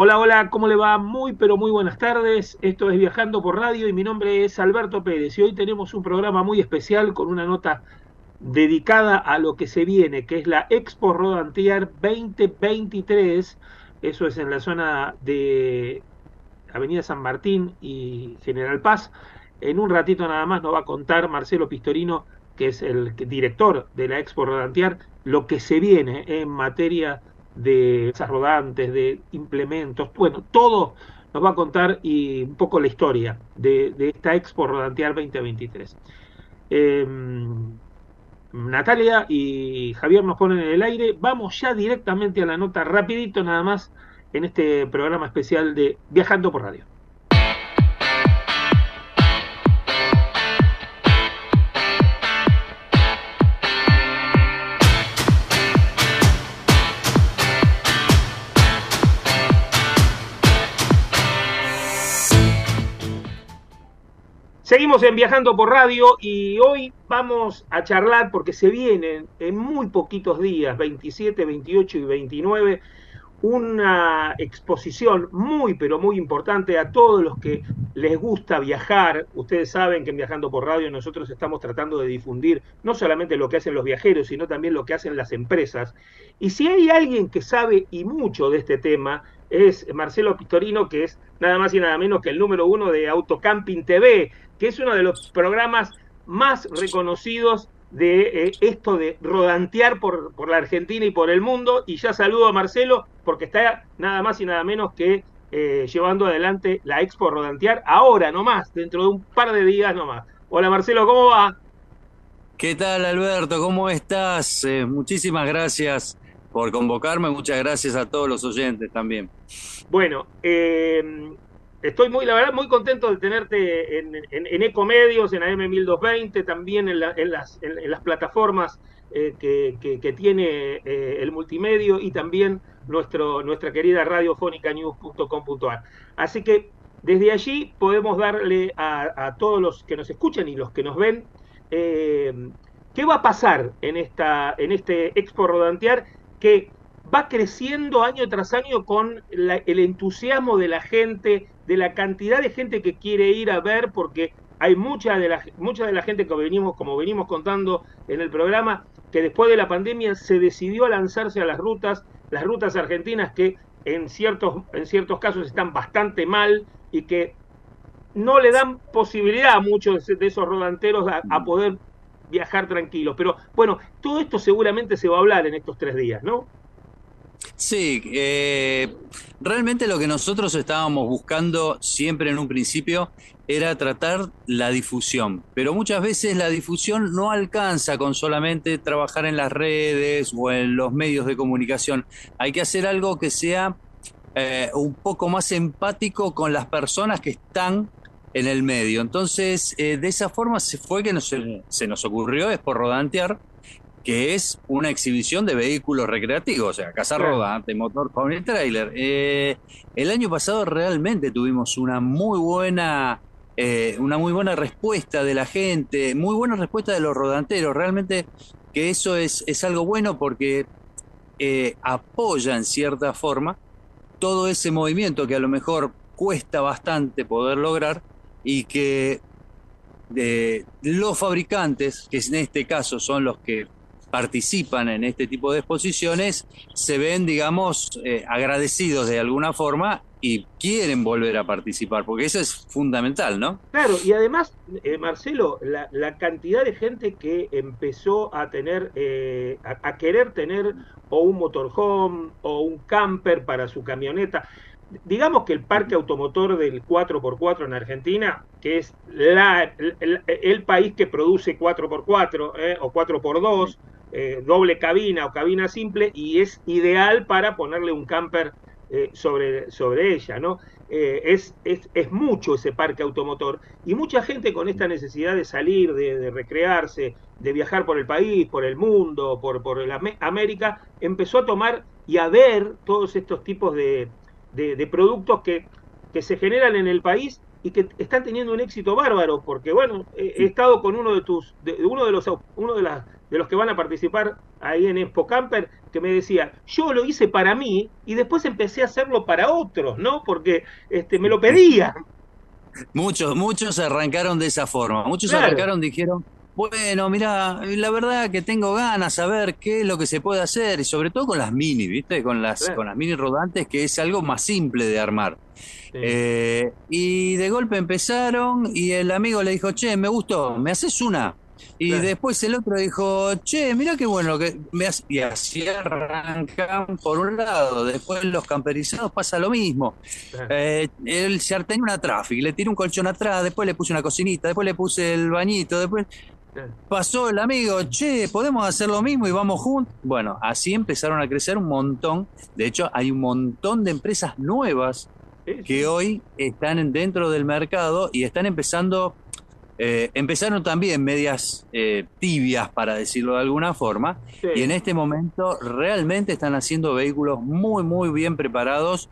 Hola, hola, ¿cómo le va? Muy, pero muy buenas tardes. Esto es Viajando por Radio y mi nombre es Alberto Pérez y hoy tenemos un programa muy especial con una nota dedicada a lo que se viene, que es la Expo Rodantier 2023. Eso es en la zona de Avenida San Martín y General Paz. En un ratito nada más nos va a contar Marcelo Pistorino, que es el director de la Expo Rodantier, lo que se viene en materia de rodantes, de implementos, bueno, todo nos va a contar y un poco la historia de, esta Expo Rodantear 2023. Em, Natalia y Javier nos ponen en el aire. Vamos ya directamente a la nota, rapidito nada más, en este programa especial de Viajando por Radio. Seguimos en Viajando por Radio y hoy vamos a charlar porque se vienen en muy poquitos días, 27, 28 y 29, una exposición muy pero muy importante a todos los que les gusta viajar. Ustedes saben que en Viajando por Radio nosotros estamos tratando de difundir no solamente lo que hacen los viajeros, sino también lo que hacen las empresas. Y si hay alguien que sabe y mucho de este tema, es Marcelo Pistorino, que es nada más y nada menos que el número uno de Autocamping TV que es uno de los programas más reconocidos de eh, esto de rodantear por, por, la Argentina y por el mundo. Y ya saludo a Marcelo porque está nada más y nada menos que eh, llevando adelante la Expo Rodantear ahora nomás, dentro de un par de días nomás. Hola Marcelo, ¿cómo va? ¿Qué tal Alberto? ¿Cómo estás? Eh, muchísimas gracias por convocarme, muchas gracias a todos los oyentes también. Bueno, eh, Estoy muy, la verdad, muy contento de tenerte en, en, Ecomedios, en AM1220, también en, las, en, las, plataformas eh, que, tiene eh, el multimedio y también nuestro, nuestra querida radiofónica news.com.ar. Así que desde allí podemos darle a, todos los que nos escuchan y los que nos ven qué va a pasar en, esta, en este Expo Rodantear que va creciendo año tras año con el entusiasmo de la gente, de la cantidad de gente que quiere ir a ver, porque hay mucha de la, de la gente que venimos, como venimos contando en el programa, que después de la pandemia se decidió a lanzarse a las rutas, las rutas argentinas que en ciertos, en ciertos casos están bastante mal y que no le dan posibilidad a muchos de esos rodanteros a poder viajar tranquilos. Pero bueno, todo esto seguramente se va a hablar en estos tres días, ¿no? Sí, eh, realmente lo que nosotros estábamos buscando siempre en un principio era tratar la difusión, pero muchas veces la difusión no alcanza con solamente trabajar en las redes o en los medios de comunicación. Hay que hacer algo que sea eh, un poco más empático con las personas que están en el medio. Entonces, eh, de esa forma se fue que se nos ocurrió, es por rodantear, que es una exhibición de vehículos recreativos, o sea, casa rodante, motor con el trailer. Eh, el año pasado realmente tuvimos una muy buena eh, una muy buena respuesta de la gente, muy buena respuesta de los rodanteros. Realmente que eso es, es algo bueno porque apoya en cierta forma todo ese movimiento que a lo mejor cuesta bastante poder lograr y que de los fabricantes, que en este caso son los que participan en este tipo de exposiciones se ven, digamos, eh, agradecidos de alguna forma y quieren volver a participar, porque eso es fundamental, ¿no? Claro, y además, eh, Marcelo, la, cantidad de gente que empezó a tener, eh, a, querer tener o un motorhome o un camper para su camioneta. Digamos que el parque automotor del 4x4 en Argentina, que es la, el, país que produce 4x4 o 4x2, eh, doble cabina o cabina simple y es ideal para ponerle un camper eh, sobre, sobre ella, ¿no? Eh, es, es, es, mucho ese parque automotor y mucha gente con esta necesidad de salir, de, recrearse, de viajar por el país, por el mundo, por, por América, empezó a tomar y a ver todos estos tipos de, de, productos que, que se generan en el país y que están teniendo un éxito bárbaro, porque bueno, he, estado con uno de tus, de, uno de los, uno de las de los que van a participar ahí en Expo Camper, que me decía, yo lo hice para mí y después empecé a hacerlo para otros, ¿no? Porque este, me lo pedían. Muchos, muchos arrancaron de esa forma. Muchos arrancaron, dijeron, bueno, mira, la verdad que tengo ganas de saber qué es lo que se puede hacer, y sobre todo con las mini, ¿viste? Con las, con las mini rodantes, que es algo más simple de armar. Eh, y de golpe empezaron y el amigo le dijo, che, me gustó, ¿me haces una? Y después el otro dijo, che, mira qué bueno que me hace... Y así arrancan por un lado. Después los camperizados pasa lo mismo. Eh, él se tenía una traffic, le tiró un colchón atrás, después le puse una cocinita, después le puse el bañito, después pasó el amigo, che, podemos hacer lo mismo y vamos juntos. Bueno, así empezaron a crecer un montón. De hecho, hay un montón de empresas nuevas que hoy están dentro del mercado y están empezando eh, empezaron también medias eh, tibias, para decirlo de alguna forma, y en este momento realmente están haciendo vehículos muy, muy bien preparados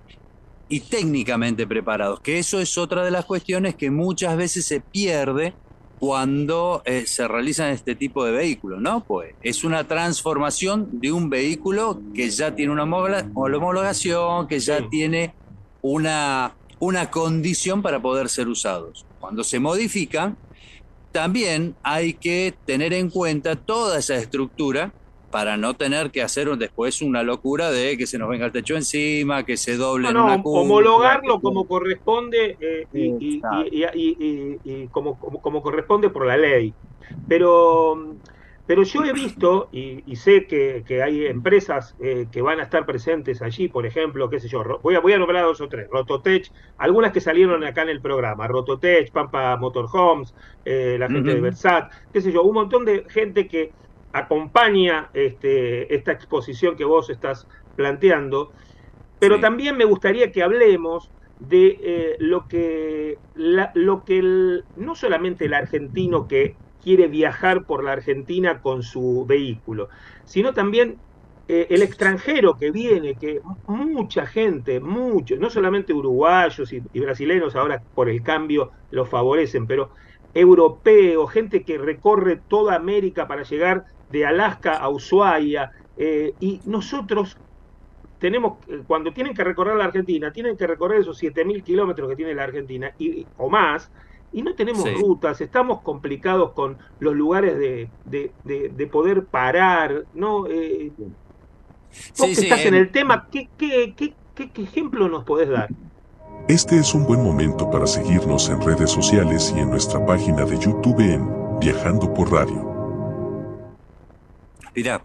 y técnicamente preparados, que eso es otra de las cuestiones que muchas veces se pierde cuando eh, se realizan este tipo de vehículos, ¿no? Pues es una transformación de un vehículo que ya tiene una homologación, que ya tiene una, una condición para poder ser usados. Cuando se modifican, también hay que tener en cuenta toda esa estructura para no tener que hacer después una locura de que se nos venga el techo encima, que se doble no, no, homologarlo como corresponde eh, y, como, como, corresponde por la ley. Pero pero yo he visto y, sé que, hay empresas eh, que van a estar presentes allí, por ejemplo, qué sé yo, voy a, voy a nombrar dos o tres, Rototech, algunas que salieron acá en el programa, Rototech, Pampa Motorhomes, eh, la gente de Versat, qué sé yo, un montón de gente que acompaña este, esta exposición que vos estás planteando, pero también me gustaría que hablemos de eh, lo que, lo que no solamente el argentino que quiere viajar por la Argentina con su vehículo, sino también eh, el extranjero que viene, que mucha gente, muchos, no solamente uruguayos y, brasileños ahora por el cambio lo favorecen, pero europeos, gente que recorre toda América para llegar de Alaska a Ushuaia, eh, y nosotros tenemos, eh, cuando tienen que recorrer la Argentina, tienen que recorrer esos 7.000 kilómetros que tiene la Argentina y, o más, y no tenemos rutas, estamos complicados con los lugares de, de, poder parar, ¿no? Eh, vos que estás en el tema, ¿qué, qué, qué, ¿qué ejemplo nos podés dar? Este es un buen momento para seguirnos en redes sociales y en nuestra página de YouTube en Viajando por Radio. Mirá,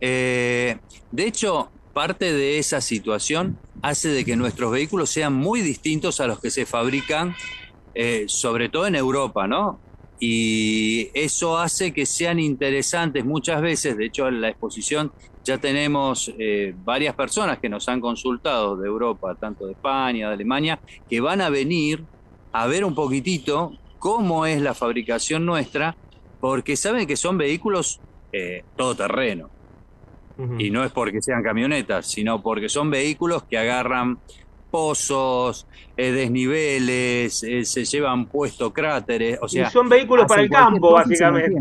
eh, de hecho, parte de esa situación hace de que nuestros vehículos sean muy distintos a los que se fabrican eh, sobre todo en Europa, ¿no? Y eso hace que sean interesantes muchas veces, de hecho en la exposición ya tenemos eh, varias personas que nos han consultado de Europa, tanto de España, de Alemania, que van a venir a ver un poquitito cómo es la fabricación nuestra, porque saben que son vehículos eh, todoterreno. Y no es porque sean camionetas, sino porque son vehículos que agarran pozos, eh, desniveles, eh, se llevan puesto cráteres. O sea, son vehículos para el campo, básicamente.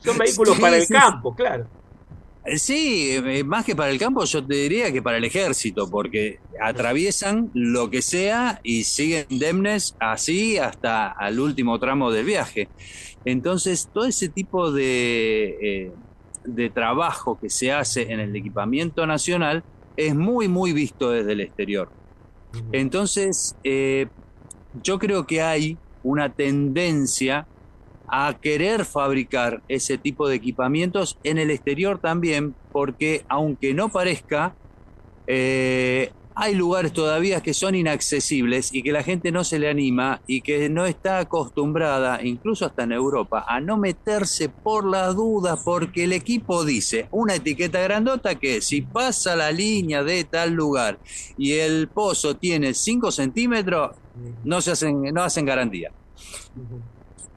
Son vehículos para el campo, claro. Eh, sí, más que para el campo, yo te diría que para el ejército, porque atraviesan lo que sea y siguen indemnes así hasta al último tramo del viaje. Entonces, todo ese tipo de, de trabajo que se hace en el equipamiento nacional es muy, muy visto desde el exterior. Entonces, eh, yo creo que hay una tendencia a querer fabricar ese tipo de equipamientos en el exterior también, porque aunque no parezca, eh, hay lugares todavía que son inaccesibles y que la gente no se le anima y que no está acostumbrada, incluso hasta en Europa, a no meterse por las dudas porque el equipo dice una etiqueta grandota que si pasa la línea de tal lugar y el pozo tiene 5 centímetros, no se hacen, no hacen garantía.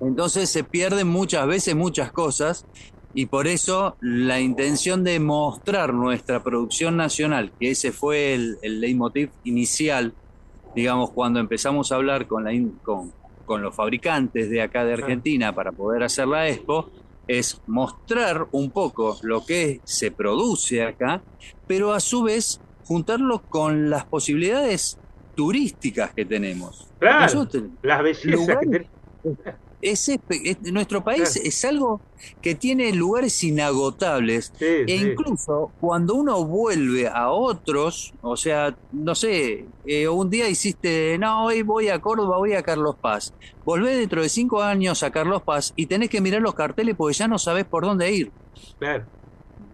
Entonces se pierden muchas veces muchas cosas y por eso la intención de mostrar nuestra producción nacional, que ese fue el, leitmotiv inicial, digamos, cuando empezamos a hablar con, la, con, con los fabricantes de acá de Argentina para poder hacer la expo, es mostrar un poco lo que se produce acá, pero a su vez juntarlo con las posibilidades turísticas que tenemos. Claro, las bellezas que tenemos es, nuestro país es algo que tiene lugares inagotables e incluso cuando uno vuelve a otros, o sea, no sé, eh, un día hiciste, no, hoy voy a Córdoba, voy a Carlos Paz, volvés dentro de cinco años a Carlos Paz y tenés que mirar los carteles porque ya no sabés por dónde ir. Claro.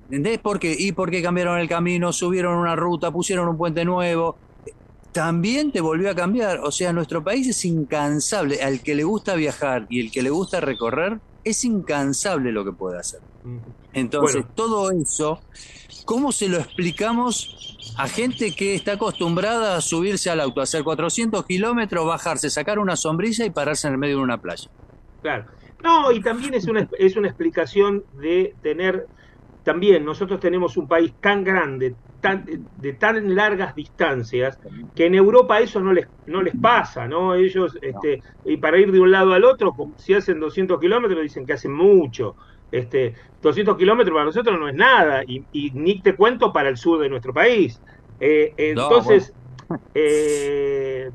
¿Entendés? ¿Por qué? Y porque cambiaron el camino, subieron una ruta, pusieron un puente nuevo, también te volvió a cambiar. O sea, nuestro país es incansable. Al que le gusta viajar y el que le gusta recorrer, es incansable lo que puede hacer. Entonces, todo eso, ¿cómo se lo explicamos a gente que está acostumbrada a subirse al auto, hacer 400 kilómetros, bajarse, sacar una sombrilla y pararse en el medio de una playa? Claro. No, y también es una, es una explicación de tener, también nosotros tenemos un país tan grande, de tan largas distancias que en Europa eso no les, no les pasa, ¿no? Ellos, este, y para ir de un lado al otro, si hacen 200 kilómetros, dicen que hacen mucho. Este, 200 kilómetros para nosotros no es nada, y, ni te cuento para el sur de nuestro país. Eh, entonces, eh,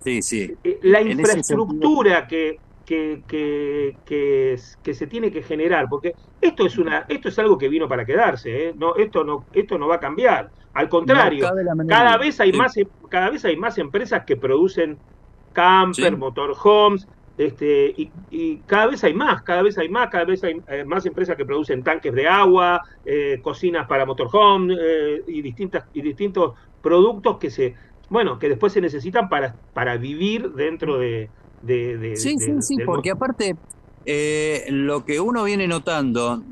sí, sí. Eh, la infraestructura que, que, que, que, se tiene que generar, porque esto es una, esto es algo que vino para quedarse, ¿eh? no, esto no, esto no va a cambiar. Al contrario, cada vez hay más, cada vez hay más empresas que producen camper, motorhomes, este, y, cada vez hay más, cada vez hay más, cada vez hay eh, más empresas que producen tanques de agua, eh, cocinas para motorhome y distintas y distintos productos que se, bueno, que después se necesitan para, para vivir dentro de, sí, sí, sí, porque aparte eh, lo que uno viene notando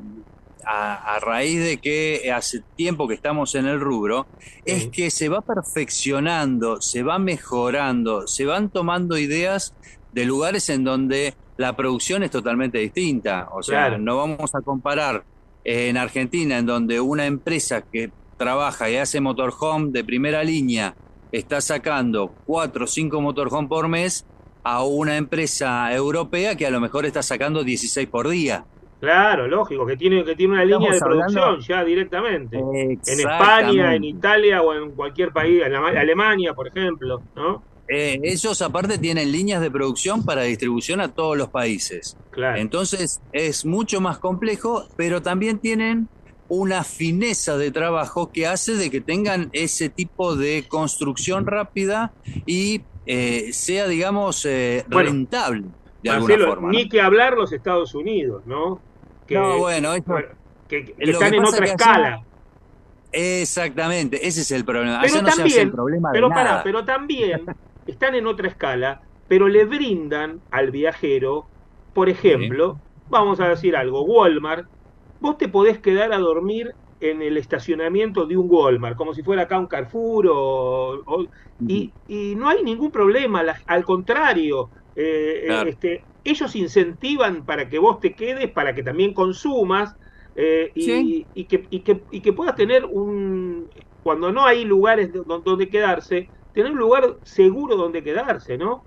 a, raíz de que hace tiempo que estamos en el rubro, es que se va perfeccionando, se va mejorando, se van tomando ideas de lugares en donde la producción es totalmente distinta. O sea, no vamos a comparar en Argentina, en donde una empresa que trabaja y hace motorhome de primera línea está sacando cuatro o cinco motorhome por mes, a una empresa europea que a lo mejor está sacando 16 por día. Claro, lógico, que tiene, que tiene una línea de producción ya directamente. En España, en Italia o en cualquier país, en Alemania, por ejemplo, ¿no? Eh, ellos aparte tienen líneas de producción para distribución a todos los países. Claro. Entonces es mucho más complejo, pero también tienen una fineza de trabajo que hace de que tengan ese tipo de construcción rápida y eh, sea, digamos, eh, rentable de alguna forma. Ni que hablar los Estados Unidos, ¿no? Que, no, bueno, que, están en otra escala. exactamente, ese es el problema. Pero también, pero, pero también están en otra escala, pero le brindan al viajero, por ejemplo, vamos a decir algo, Walmart, vos te podés quedar a dormir en el estacionamiento de un Walmart, como si fuera acá un Carrefour, o, y, no hay ningún problema, al contrario, eh, este, ellos incentivan para que vos te quedes, para que también consumas, eh, y, que, y, que, y que puedas tener un, cuando no hay lugares donde quedarse, tener un lugar seguro donde quedarse, ¿no?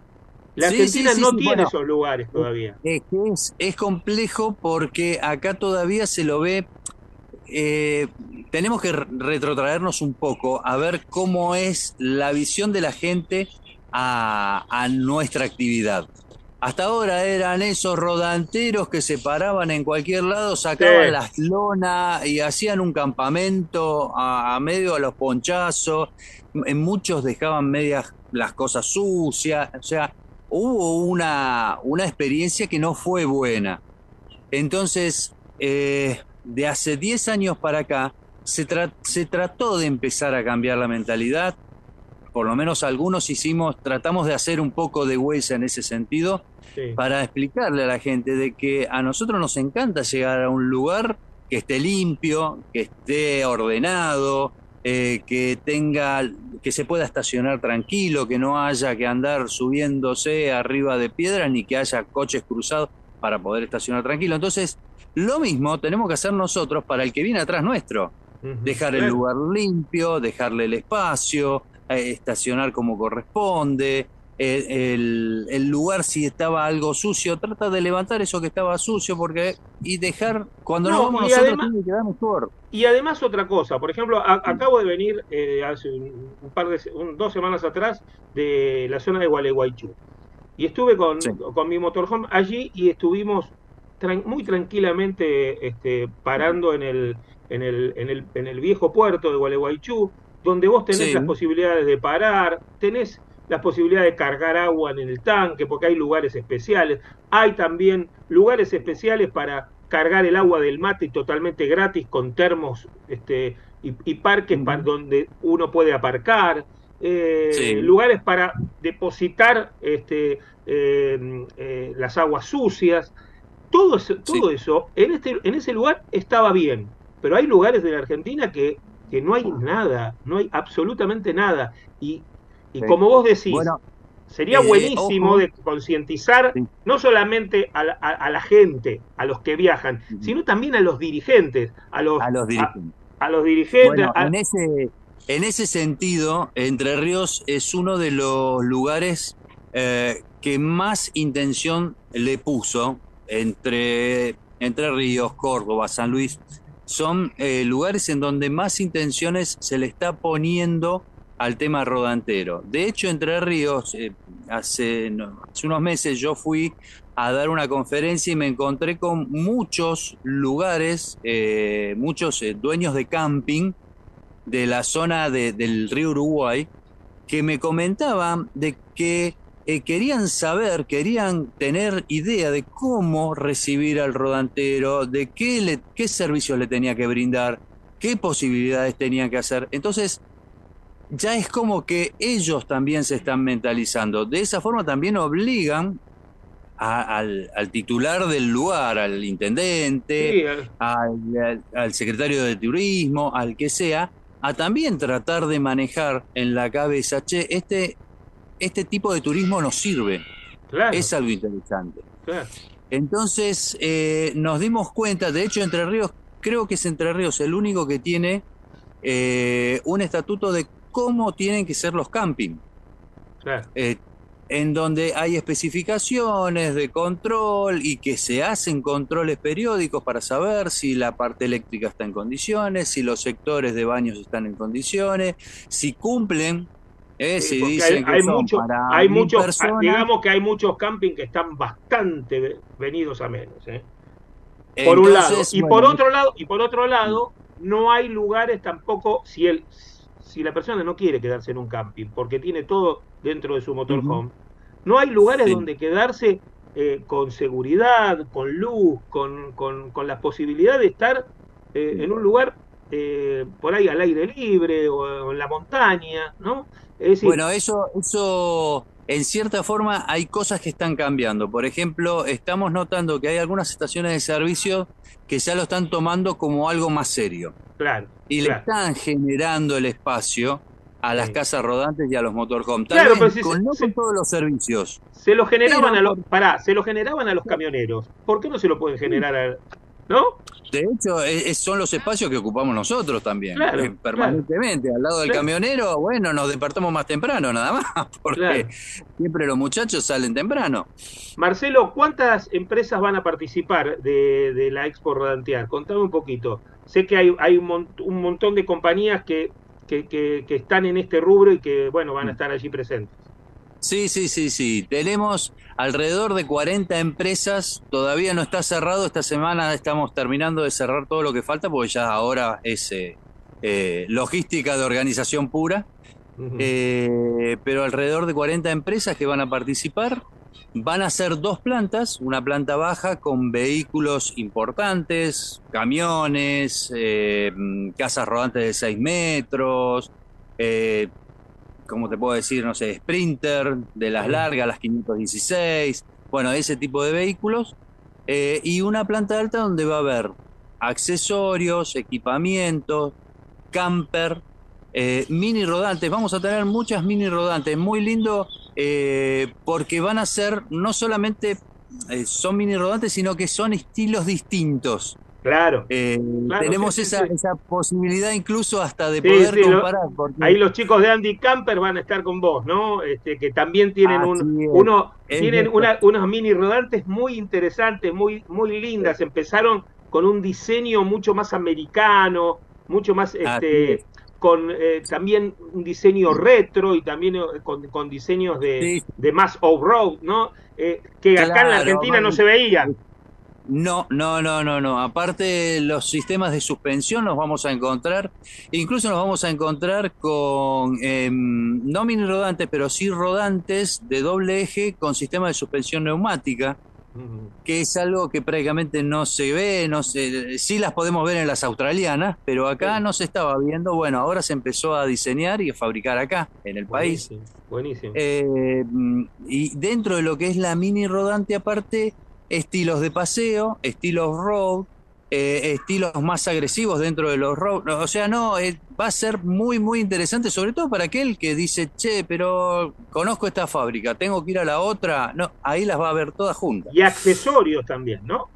La Argentina no tiene esos lugares todavía. Es, es complejo porque acá todavía se lo ve eh, tenemos que retrotraernos un poco a ver cómo es la visión de la gente a, nuestra actividad. Hasta ahora eran esos rodanteros que se paraban en cualquier lado, sacaban las lonas y hacían un campamento a, medio a los ponchazos. En muchos dejaban medias las cosas sucias. O sea, hubo una, una experiencia que no fue buena. Entonces, eh, de hace 10 años para acá se, se trató de empezar a cambiar la mentalidad, por lo menos algunos hicimos, tratamos de hacer un poco de huella en ese sentido, para explicarle a la gente de que a nosotros nos encanta llegar a un lugar que esté limpio, que esté ordenado, eh, que tenga, que se pueda estacionar tranquilo, que no haya que andar subiéndose arriba de piedras ni que haya coches cruzados para poder estacionar tranquilo. Entonces, lo mismo tenemos que hacer nosotros para el que viene atrás nuestro. Dejar el lugar limpio, dejarle el espacio, eh, estacionar como corresponde. eh, el, lugar si estaba algo sucio, trata de levantar eso que estaba sucio porque y dejar cuando no, nos vamos nosotros además, tiene que quedar mejor. Y además otra cosa, por ejemplo, acabo de venir eh, hace un, par de dos semanas atrás de la zona de Gualeguaychú y estuve con, con mi motorhome allí y estuvimos muy tranquilamente este, parando en el, en, el, en, el, en el viejo puerto de Gualeguaychú, donde vos tenés las posibilidades de parar, tenés la posibilidad de cargar agua en el tanque, porque hay lugares especiales. Hay también lugares especiales para cargar el agua del mate totalmente gratis con termos este, y, parques para donde uno puede aparcar. Eh, lugares para depositar este, eh, eh, las aguas sucias. Todo eso, todo eso en, este, en ese lugar estaba bien, pero hay lugares de la Argentina que, que no hay nada, no hay absolutamente nada. Y y como vos decís, sería eh, buenísimo de concientizar no solamente a la, gente, a los que viajan, sino también a los dirigentes, a los, a los dirigentes. A, los dirigentes En, ese, en ese sentido, Entre Ríos es uno de los lugares eh, que más intención le puso entre Entre Ríos, Córdoba, San Luis. Son eh, lugares en donde más intenciones se le está poniendo al tema rodantero. De hecho, Entre Ríos, eh, hace, unos meses yo fui a dar una conferencia y me encontré con muchos lugares, eh, muchos dueños de camping de la zona del río Uruguay, que me comentaban de que querían saber, querían tener idea de cómo recibir al rodantero, de qué, le, qué servicios le tenía que brindar, qué posibilidades tenía que hacer. Entonces, ya es como que ellos también se están mentalizando. De esa forma también obligan al, titular del lugar, al intendente, al, secretario de turismo, al que sea, a también tratar de manejar en la cabeza, che, este, este tipo de turismo nos sirve. Es algo interesante. Entonces eh, nos dimos cuenta, de hecho Entre Ríos, creo que es Entre Ríos el único que tiene eh, un estatuto de cómo tienen que ser los camping. Eh, en donde hay especificaciones de control y que se hacen controles periódicos para saber si la parte eléctrica está en condiciones, si los sectores de baños están en condiciones, si cumplen. Eh, si dicen hay, que hay muchos, digamos que hay muchos camping que están bastante venidos a menos. ¿eh? Por un lado y por otro lado y por otro lado no hay lugares tampoco si el si la persona no quiere quedarse en un camping porque tiene todo dentro de su motorhome, no hay lugares donde quedarse eh, con seguridad, con luz, con, con, la posibilidad de estar eh, en un lugar eh, por ahí al aire libre o, en la montaña, ¿no? Bueno, eso, eso en cierta forma hay cosas que están cambiando. Por ejemplo, estamos notando que hay algunas estaciones de servicio que ya lo están tomando como algo más serio. Claro. Y le están generando el espacio a las casas rodantes y a los motorhomes. Claro, pero con, no con todos los servicios. Se lo generaban a los, pará, se lo generaban a los camioneros. ¿Por qué no se lo pueden generar a, ¿no? De hecho, son los espacios que ocupamos nosotros también, eh, permanentemente. Al lado del camionero, bueno, nos despertamos más temprano, nada más, porque siempre los muchachos salen temprano. Marcelo, ¿cuántas empresas van a participar de, la Expo Rodantear? Contame un poquito. Sé que hay, hay un, montón de compañías que, que, que están en este rubro y que, bueno, van a estar allí presentes. Sí, sí, sí, sí. Tenemos alrededor de 40 empresas. Todavía no está cerrado. Esta semana estamos terminando de cerrar todo lo que falta porque ya ahora es eh, eh, logística de organización pura. Eh, pero alrededor de 40 empresas que van a participar. Van a ser dos plantas, una planta baja con vehículos importantes, camiones, casas rodantes de 6 metros, como te puedo decir? No sé, Sprinter, de las largas, las 516, bueno, ese tipo de vehículos. Eh, y una planta alta donde va a haber accesorios, equipamientos, camper, eh, mini rodantes. Vamos a tener muchas mini rodantes. Muy lindo eh, porque van a ser no solamente son mini rodantes, sino que son estilos distintos. Claro. Eh, Claro, tenemos sí, esa, sí. esa posibilidad incluso hasta de Sí, poder lo- comparar. porque- Ahí los chicos de Andy Camper van a estar con vos, ¿no? Este, que también tienen Así un, es. uno, Es tienen una- unos mini rodantes muy interesantes, muy, muy lindas. Empezaron con un diseño mucho más americano, mucho más este, es. con eh, también un diseño retro y también eh, con, con diseños de, Sí. de más off-road, ¿no? Eh, que acá en la Argentina no se veían. No, no, no, no, no. Aparte, los sistemas de suspensión los vamos a encontrar, incluso nos vamos a encontrar con, em, no mini rodantes, pero sí rodantes de doble eje con sistema de suspensión neumática, que es algo que prácticamente no se ve, no se, sí las podemos ver en las australianas, pero acá Sí. no se estaba viendo. Bueno, ahora se empezó a diseñar y a fabricar acá, en el país. Buenísimo, buenísimo. Eh, mm, y dentro de lo que es la mini rodante, aparte, estilos de paseo, estilos road, eh, estilos más agresivos dentro de los road. O sea, no, eh, va a ser muy, muy interesante, sobre todo para aquel que dice, che, pero conozco esta fábrica, tengo que ir a la otra. No, ahí las va a ver todas juntas. Y accesorios también, ¿no?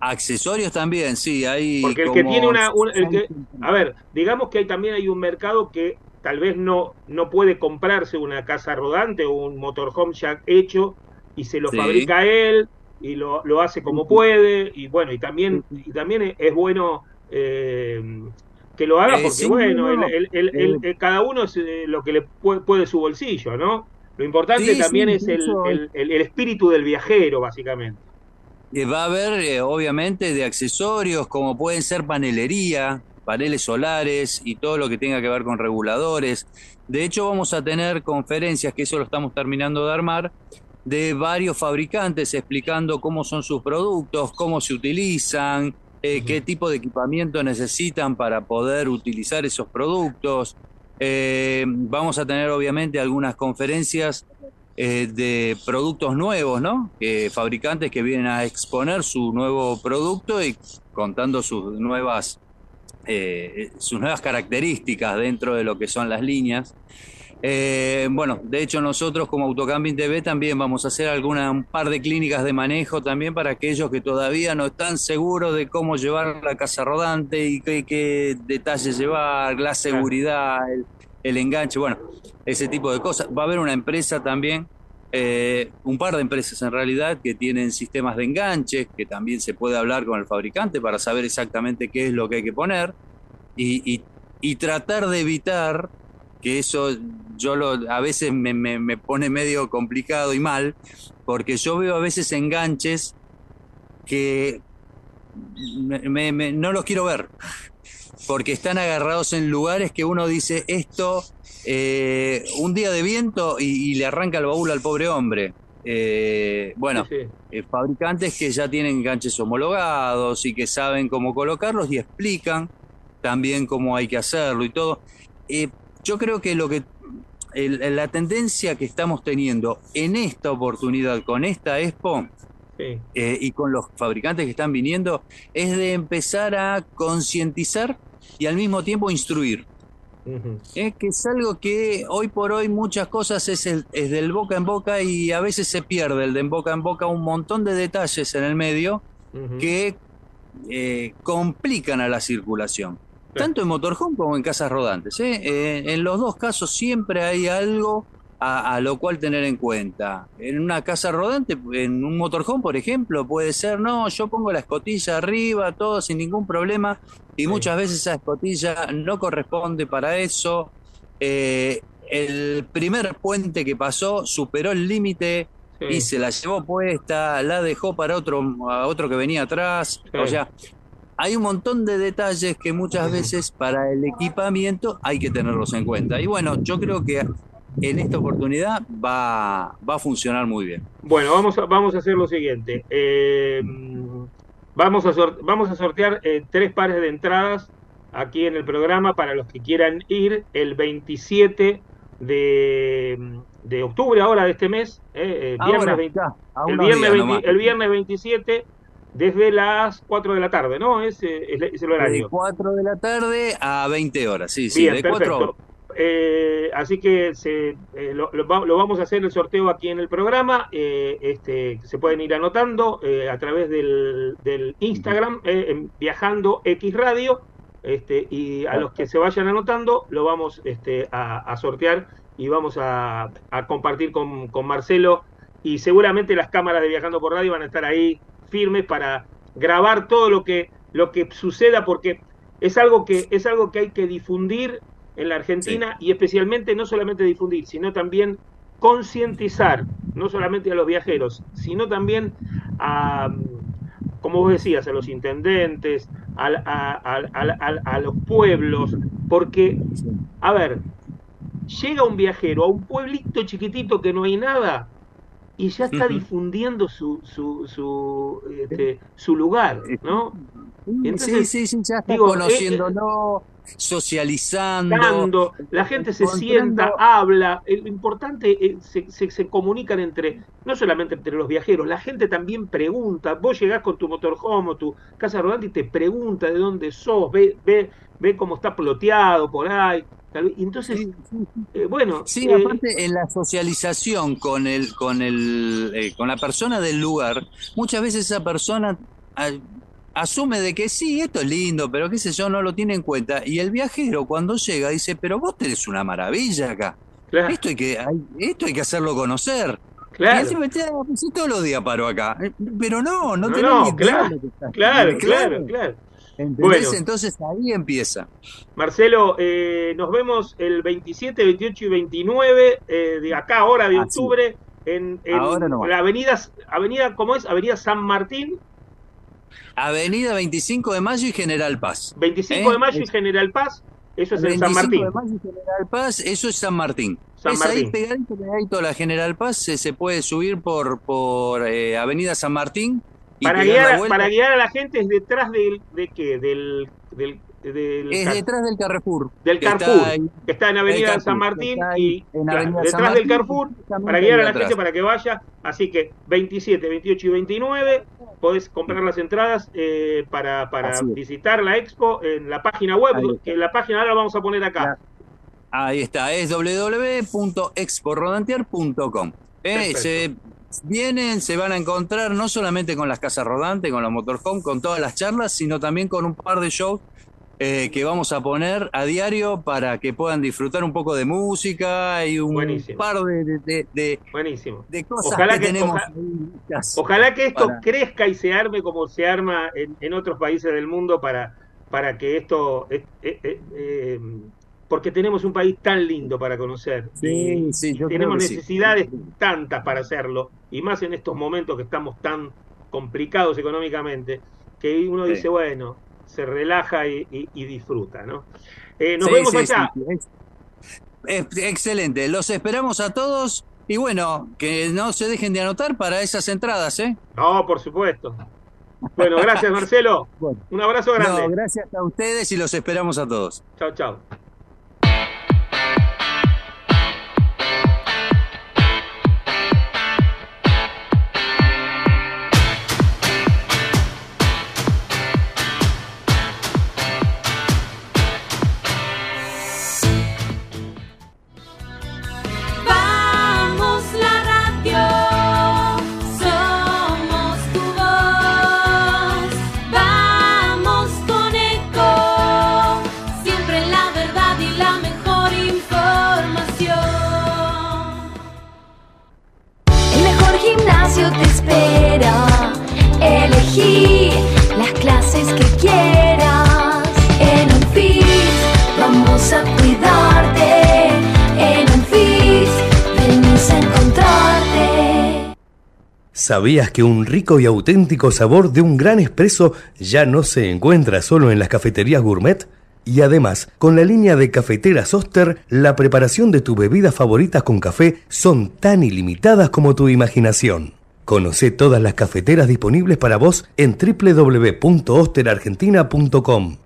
Accesorios también, sí, hay. Porque el que tiene una, un- el que, a ver, digamos que hay, también hay un mercado que tal vez no, no puede comprarse una casa rodante o un motorhome ya hecho y se lo Sí. fabrica él y lo, lo hace como puede y bueno, y también, y también es, bueno eh, que lo haga Eh, porque sí, bueno, no, el- el- el- el- el- cada uno es eh, lo que le puede, puede su bolsillo, ¿no? Lo importante Sí, también sí, es el, el- espíritu del viajero, básicamente. Eh, Va a haber, eh, obviamente, de accesorios como pueden ser panelería, paneles solares y todo lo que tenga que ver con reguladores. De hecho, vamos a tener conferencias, que eso lo estamos terminando de armar, de varios fabricantes explicando cómo son sus productos, cómo se utilizan, eh, qué tipo de equipamiento necesitan para poder utilizar esos productos. Eh, vamos a tener, obviamente, algunas conferencias eh, de productos nuevos, ¿no? Fabricantes que vienen a exponer su nuevo producto y contando sus nuevas, sus nuevas características dentro de lo que son las líneas. Eh, bueno, de hecho nosotros como Autocamping TV también vamos a hacer alguna, un par de clínicas de manejo también para aquellos que todavía no están seguros de cómo llevar la casa rodante y qué, qué detalles llevar, la seguridad, el, el enganche, bueno, ese tipo de cosas. Va a haber una empresa también, eh, un par de empresas en realidad, que tienen sistemas de enganche, que también se puede hablar con el fabricante para saber exactamente qué es lo que hay que poner y, y- y tratar de evitar que eso yo lo, a veces me, me- me pone medio complicado y mal, porque yo veo a veces enganches que me- no los quiero ver, porque están agarrados en lugares que uno dice, esto, eh, un día de viento y, y le arranca el baúl al pobre hombre. Eh, bueno, Sí, sí. eh, fabricantes que ya tienen enganches homologados y que saben cómo colocarlos y explican también cómo hay que hacerlo y todo. Yo creo que lo que el- la tendencia que estamos teniendo en esta oportunidad con esta Expo sí. eh, y con los fabricantes que están viniendo es de empezar a concientizar y al mismo tiempo instruir. Es que es algo que hoy por hoy muchas cosas es, el- es del boca en boca y a veces se pierde el de en boca en boca un montón de detalles en el medio que eh, complican a la circulación. Tanto en motorhome como en casas rodantes. ¿eh? Eh, en los dos casos siempre hay algo a, a lo cual tener en cuenta. En una casa rodante, en un motorhome, por ejemplo, puede ser, no, yo pongo la escotilla arriba, todo sin ningún problema, y Sí. muchas veces esa escotilla no corresponde para eso. Eh, el primer puente que pasó superó el límite Sí. y se la llevó puesta, la dejó para otro, a otro que venía atrás. Sí. O sea, hay un montón de detalles que muchas veces para el equipamiento hay que tenerlos en cuenta. Y bueno, yo creo que en esta oportunidad va, va a funcionar muy bien. Bueno, vamos a, vamos a hacer lo siguiente. Eh, vamos, a vamos a sortear eh, tres pares de entradas aquí en el programa para los que quieran ir el 27 de, de octubre, ahora de este mes. eh, el, viernes Ahora, 20 ya, a el, unos viernes días 20 nomás. el viernes 27 desde las 4 de la tarde, ¿no? Es, eh, es, es el De horario. 4 de la tarde a 20 horas, sí, sí, Bien, de 4 perfecto. eh, así que se, eh, lo, vamos a hacer el sorteo aquí en el programa. Eh, este, se pueden ir anotando a través del, Instagram, Viajando X Radio. Este, y a los que se vayan anotando, lo vamos este, a, sortear y vamos a, compartir con, con, Marcelo. Y seguramente las cámaras de Viajando por Radio van a estar ahí firmes para grabar todo lo que, lo que suceda, porque es algo que, es algo que hay que difundir en la Argentina y especialmente no solamente difundir, sino también concientizar, no solamente a los viajeros, sino también a, como vos decías, a los intendentes, a, a, los pueblos, porque, a ver, llega un viajero a un pueblito chiquitito que no hay nada y ya está difundiendo su, su, su, este, su lugar, ¿no? sí, sí, sí, ya está conociéndolo, socializando. la gente se sienta, habla. Lo importante es se, se, comunican entre, no solamente entre los viajeros, la gente también pregunta. Vos llegás con tu motorhome o tu casa rodante y te pregunta de dónde sos, ve, ve, ve cómo está ploteado por ahí. Entonces, eh, bueno. Sí, eh, aparte en la socialización con el, con el, eh, con la persona del lugar, muchas veces esa persona ah, asume de que sí, esto es lindo, pero qué sé yo, no lo tiene en cuenta. Y el viajero cuando llega dice, pero vos tenés una maravilla acá. Esto, hay que, esto hay que hacerlo conocer. Claro. Y así me pues todos los días paro acá. Pero no, no, tenemos no, claro, claro, claro, claro, Entonces ahí empieza. Marcelo, eh, nos vemos el 27, 28 y 29 eh, de acá, ahora de octubre, en, la avenida, avenida, ¿cómo es? Avenida San Martín, Avenida 25 de Mayo y General Paz. 25 de ¿Eh? Mayo y General Paz, eso es en San Martín. 25 de Mayo y General Paz, eso es San Martín. San es ahí pegadito, pegadito la General Paz, se, puede subir por, por eh, Avenida San Martín. Para, guiar, para guiar a la gente es detrás del, de qué, del, del es detrás del Carrefour. Del Carrefour, que está en Avenida San Martín y detrás del Carrefour, para guiar a la gente para que vaya. Así que 27, 28 y 29 podés comprar las entradas eh, para, para visitar la expo en la página web, que la página ahora vamos a poner acá. Ahí está, es www.exporodantear.com. Eh, se vienen, se van a encontrar no solamente con las casas rodantes, con la motorhome, con todas las charlas, sino también con un par de shows eh, que vamos a poner a diario para que puedan disfrutar un poco de música y un par de, de, Buenísimo. de cosas ojalá que, tenemos. Ojalá, que esto crezca y se arme como se arma en, otros países del mundo para, para que esto... Eh, eh, porque tenemos un país tan lindo para conocer. Sí, sí, tenemos necesidades tantas para hacerlo, y más en estos momentos que estamos tan complicados económicamente, que uno dice, bueno, se relaja y, disfruta, ¿no? Eh, nos vemos allá. excelente, los esperamos a todos y bueno, que no se dejen de anotar para esas entradas, ¿eh? No, por supuesto. Bueno, gracias Marcelo. Un abrazo grande. gracias a ustedes y los esperamos a todos. Chao, chao. ¿Sabías que un rico y auténtico sabor de un gran espresso ya no se encuentra solo en las cafeterías gourmet? Y además, con la línea de cafeteras Oster, la preparación de tus bebidas favoritas con café son tan ilimitadas como tu imaginación. Conoce todas las cafeteras disponibles para vos en www.osterargentina.com.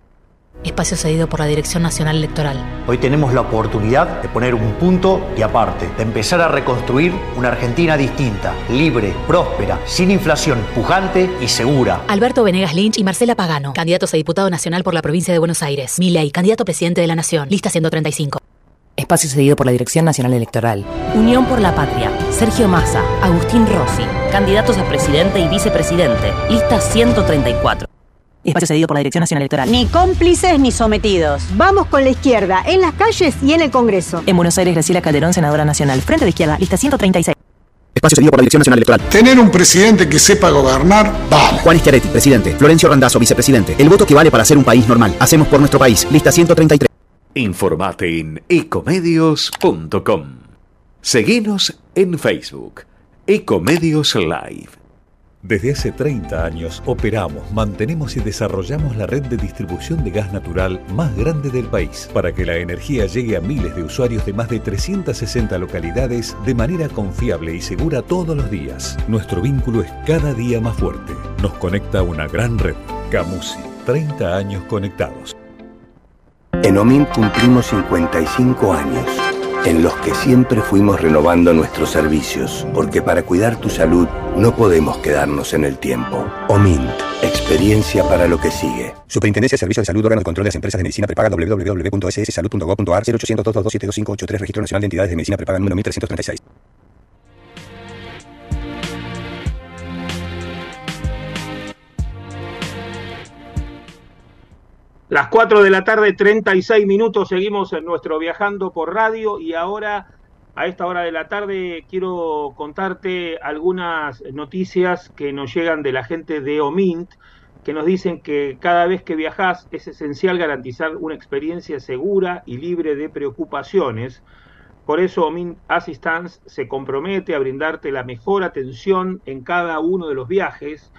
Espacio cedido por la Dirección Nacional Electoral. Hoy tenemos la oportunidad de poner un punto y aparte, de empezar a reconstruir una Argentina distinta, libre, próspera, sin inflación, pujante y segura. Alberto Venegas Lynch y Marcela Pagano, candidatos a diputado nacional por la provincia de Buenos Aires. Milei, candidato presidente de la Nación. Lista 135. espacio cedido por la Dirección Nacional Electoral. Unión por la Patria, Sergio Massa, Agustín Rossi, candidatos a presidente y vicepresidente, lista 134. Espacio cedido por la Dirección Nacional Electoral. Ni cómplices ni sometidos. Vamos con la izquierda, en las calles y en el Congreso. En Buenos Aires, Graciela Calderón, senadora nacional. Frente de izquierda, lista 136. Espacio cedido por la Dirección Nacional Electoral. Tener un presidente que sepa gobernar, vamos. Juan Schiaretti, presidente. Florencio Randazzo, vicepresidente. El voto que vale para ser un país normal. Hacemos por nuestro país. Lista 133. Informate en ecomedios.com. Seguinos en Facebook. Ecomedios Live. Desde hace 30 años operamos, mantenemos y desarrollamos la red de distribución de gas natural más grande del país para que la energía llegue a miles de usuarios de más de 360 localidades de manera confiable y segura todos los días. Nuestro vínculo es cada día más fuerte. Nos conecta una gran red. Camusi, 30 años conectados. En OMIN cumplimos 55 años, en los que siempre fuimos renovando nuestros servicios, porque para cuidar tu salud no podemos quedarnos en el tiempo. OMINT, experiencia para lo que sigue. Superintendencia de Servicios de Salud, órgano de control de las empresas de medicina prepaga www.sssalud.gov.ar 0800 227 2583 Registro Nacional de Entidades de Medicina Prepaga número 1336. Las 4 de la tarde, 36 minutos, seguimos en nuestro Viajando por Radio y ahora a esta hora de la tarde quiero contarte algunas noticias que nos llegan de la gente de Omint, que nos dicen que cada vez que viajas es esencial garantizar una experiencia segura y libre de preocupaciones. Por eso Omint Assistance se compromete a brindarte la mejor atención en cada uno de los viajes.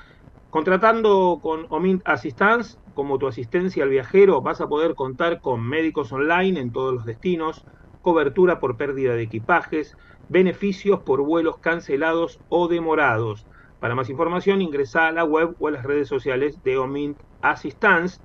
Contratando con Omint Assistance como tu asistencia al viajero, vas a poder contar con médicos online en todos los destinos, cobertura por pérdida de equipajes, beneficios por vuelos cancelados o demorados. Para más información ingresa a la web o a las redes sociales de Omint Assistance,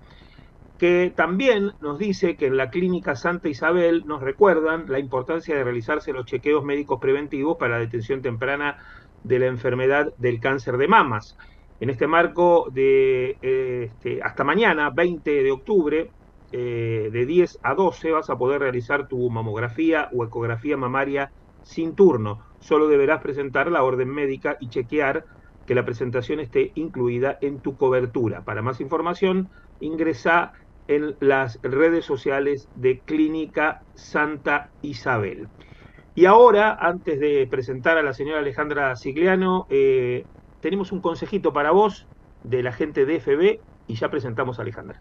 que también nos dice que en la clínica Santa Isabel nos recuerdan la importancia de realizarse los chequeos médicos preventivos para la detención temprana de la enfermedad del cáncer de mamas. En este marco de este, hasta mañana, 20 de octubre, eh, de 10 a 12 vas a poder realizar tu mamografía o ecografía mamaria sin turno. Solo deberás presentar la orden médica y chequear que la presentación esté incluida en tu cobertura. Para más información, ingresa en las redes sociales de Clínica Santa Isabel. Y ahora, antes de presentar a la señora Alejandra Sigliano, eh, tenemos un consejito para vos de la gente de FB y ya presentamos a Alejandra.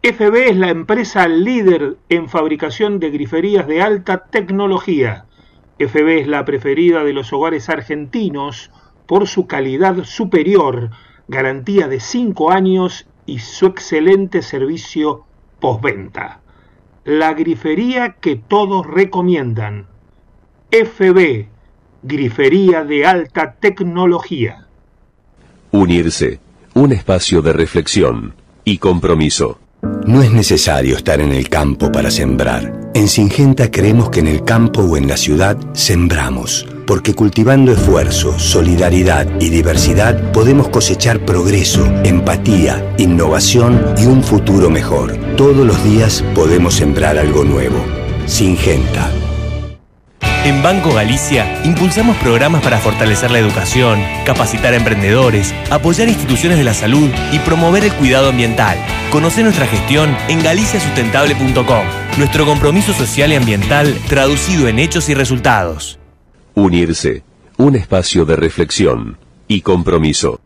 FB es la empresa líder en fabricación de griferías de alta tecnología. FB es la preferida de los hogares argentinos por su calidad superior, garantía de 5 años y su excelente servicio postventa. La grifería que todos recomiendan. FB, grifería de alta tecnología. Unirse, un espacio de reflexión y compromiso. No es necesario estar en el campo para sembrar. En Singenta creemos que en el campo o en la ciudad sembramos, porque cultivando esfuerzo, solidaridad y diversidad podemos cosechar progreso, empatía, innovación y un futuro mejor. Todos los días podemos sembrar algo nuevo. Singenta. En Banco Galicia impulsamos programas para fortalecer la educación, capacitar a emprendedores, apoyar instituciones de la salud y promover el cuidado ambiental. Conoce nuestra gestión en galiciasustentable.com. Nuestro compromiso social y ambiental traducido en hechos y resultados. Unirse, un espacio de reflexión y compromiso.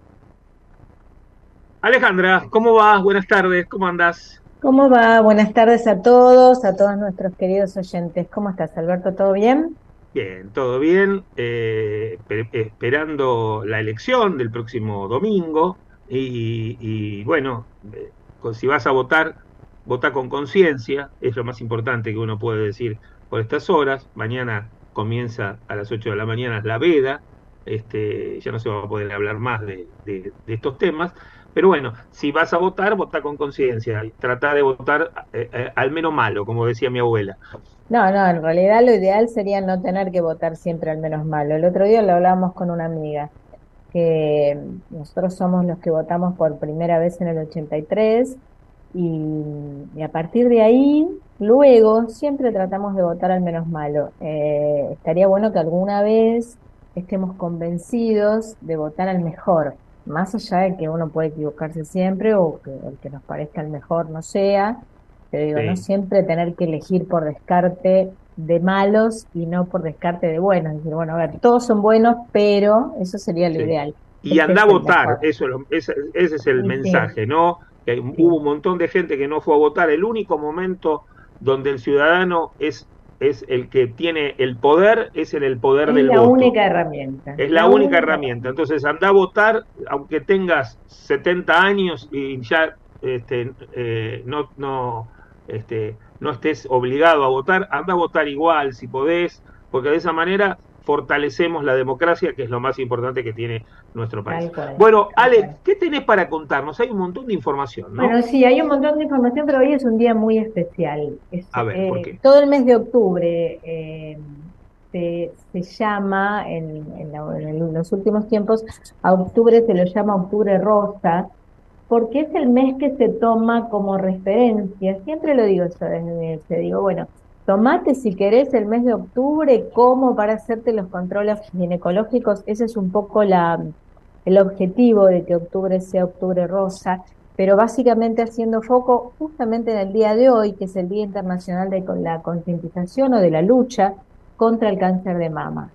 Alejandra, ¿cómo vas? Buenas tardes, ¿cómo andas? ¿Cómo va? Buenas tardes a todos, a todos nuestros queridos oyentes. ¿Cómo estás, Alberto? ¿Todo bien? Bien, todo bien. Eh, esperando la elección del próximo domingo. Y, bueno, eh, si vas a votar, vota con conciencia. Es lo más importante que uno puede decir por estas horas. Mañana comienza a las 8 de la mañana la veda. Este, ya no se va a poder hablar más de, de estos temas. Pero bueno, si vas a votar, vota con conciencia. Trata de votar eh, eh, al menos malo, como decía mi abuela. No, no, en realidad lo ideal sería no tener que votar siempre al menos malo. El otro día lo hablábamos con una amiga, que nosotros somos los que votamos por primera vez en el 83 y, a partir de ahí, luego, siempre tratamos de votar al menos malo. Eh, estaría bueno que alguna vez estemos convencidos de votar al mejor, más allá de que uno puede equivocarse siempre o que el que nos parezca el mejor no sea, pero digo, no siempre tener que elegir por descarte de malos y no por descarte de buenos. Decir, bueno, a ver, todos son buenos, pero eso sería lo ideal. Y anda a votar, eso, ese, es el mensaje, ¿no? Que hubo un montón de gente que no fue a votar. El único momento donde el ciudadano es es el que tiene el poder, es en el poder del voto. Es la única herramienta. Es la, única, herramienta. Entonces anda a votar, aunque tengas 70 años y ya este, eh, no, no, este, no estés obligado a votar, anda a votar igual si podés, porque de esa manera fortalecemos la democracia, que es lo más importante que tiene nuestro país. Bueno, Ale, ¿qué tenés para contarnos? Hay un montón de información, ¿no? Bueno, sí, hay un montón de información, pero hoy es un día muy especial. a ver, ¿por eh, qué? Todo el mes de octubre eh, se, llama, en, en, los últimos tiempos, a octubre se lo llama octubre rosa, porque es el mes que se toma como referencia. Siempre lo digo yo desde se digo, bueno, tomate si querés el mes de octubre como para hacerte los controles ginecológicos. Ese es un poco el objetivo de que octubre sea octubre rosa, pero básicamente haciendo foco justamente en el día de hoy, que es el Día Internacional de la Concientización o de la lucha contra el cáncer de mama.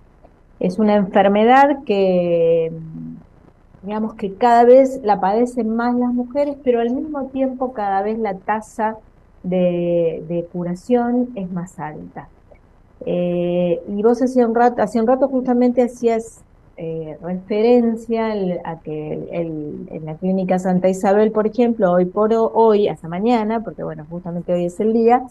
Es una enfermedad que digamos que cada vez la padecen más las mujeres, pero al mismo tiempo cada vez la tasa de, curación es más alta. Eh, y vos hacía un rato, hace un rato justamente hacías eh, referencia a que en la clínica Santa Isabel, por ejemplo, hoy por hoy, hasta mañana, porque bueno, justamente hoy es el día,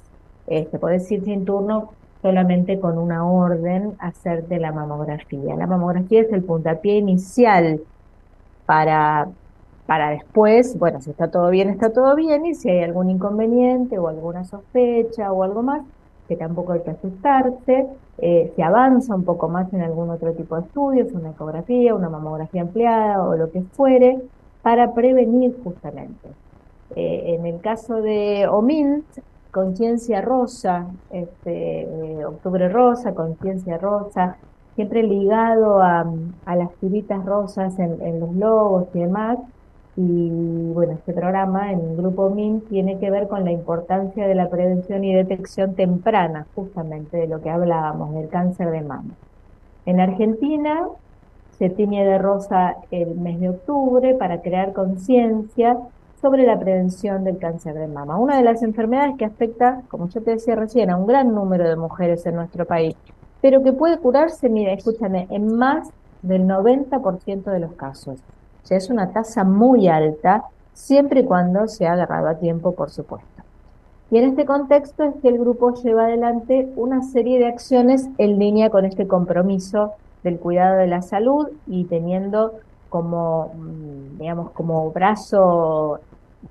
este, podés ir sin turno solamente con una orden hacerte la mamografía. La mamografía es el puntapié inicial para, para después, bueno, si está todo bien, está todo bien, y si hay algún inconveniente o alguna sospecha o algo más, que tampoco hay que asustarse, eh, se avanza un poco más en algún otro tipo de estudios, una ecografía, una mamografía ampliada o lo que fuere, para prevenir justamente. Eh, en el caso de OMINT, conciencia rosa, este, eh, octubre rosa, conciencia rosa, siempre ligado a, las tiritas rosas en, los logos y demás. Y bueno, este programa en el Grupo MIN tiene que ver con la importancia de la prevención y detección temprana, justamente de lo que hablábamos, del cáncer de mama. En Argentina se tiñe de rosa el mes de octubre para crear conciencia sobre la prevención del cáncer de mama, una de las enfermedades que afecta, como yo te decía recién, a un gran número de mujeres en nuestro país pero que puede curarse, mira, escúchame, en más del 90% de los casos. O sea, es una tasa muy alta, siempre y cuando se ha agarrado a tiempo, por supuesto. Y en este contexto es que el grupo lleva adelante una serie de acciones en línea con este compromiso del cuidado de la salud y teniendo como, mm, digamos, como brazo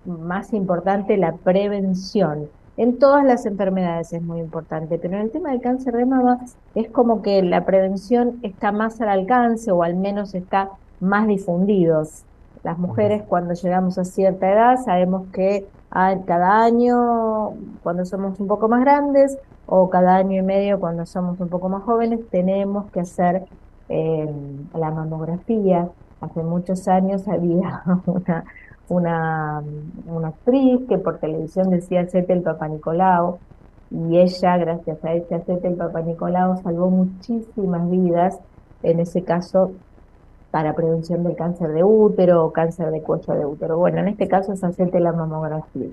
más importante la prevención en todas las enfermedades es muy importante, pero en el tema del cáncer de mama es como que la prevención está más al alcance o al menos está más difundidos. Las mujeres cuando llegamos a cierta edad sabemos que cada año, cuando somos un poco más grandes, o cada año y medio cuando somos un poco más jóvenes, tenemos que hacer eh, la mamografía. Hace muchos años había una, una, una actriz que por televisión decía hacete el Papa Nicolau y ella, gracias a ese hacete el Papa Nicolau, salvó muchísimas vidas, en ese caso para prevención del cáncer de útero o cáncer de cuello de útero. Bueno, en este caso es hacerte la mamografía.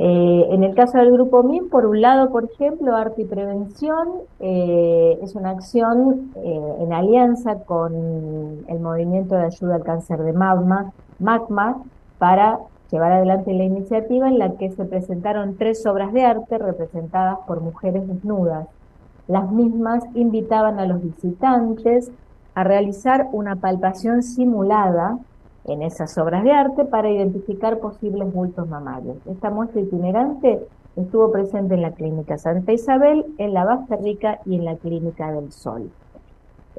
Eh, en el caso del grupo MIN, por un lado, por ejemplo, Arte y Prevención eh, es una acción eh, en alianza con el Movimiento de Ayuda al Cáncer de Mama, MACMA, para llevar adelante la iniciativa en la que se presentaron tres obras de arte representadas por mujeres desnudas. Las mismas invitaban a los visitantes a realizar una palpación simulada en esas obras de arte para identificar posibles bultos mamarios. Esta muestra itinerante estuvo presente en la Clínica Santa Isabel, en la Basta Rica y en la Clínica del Sol.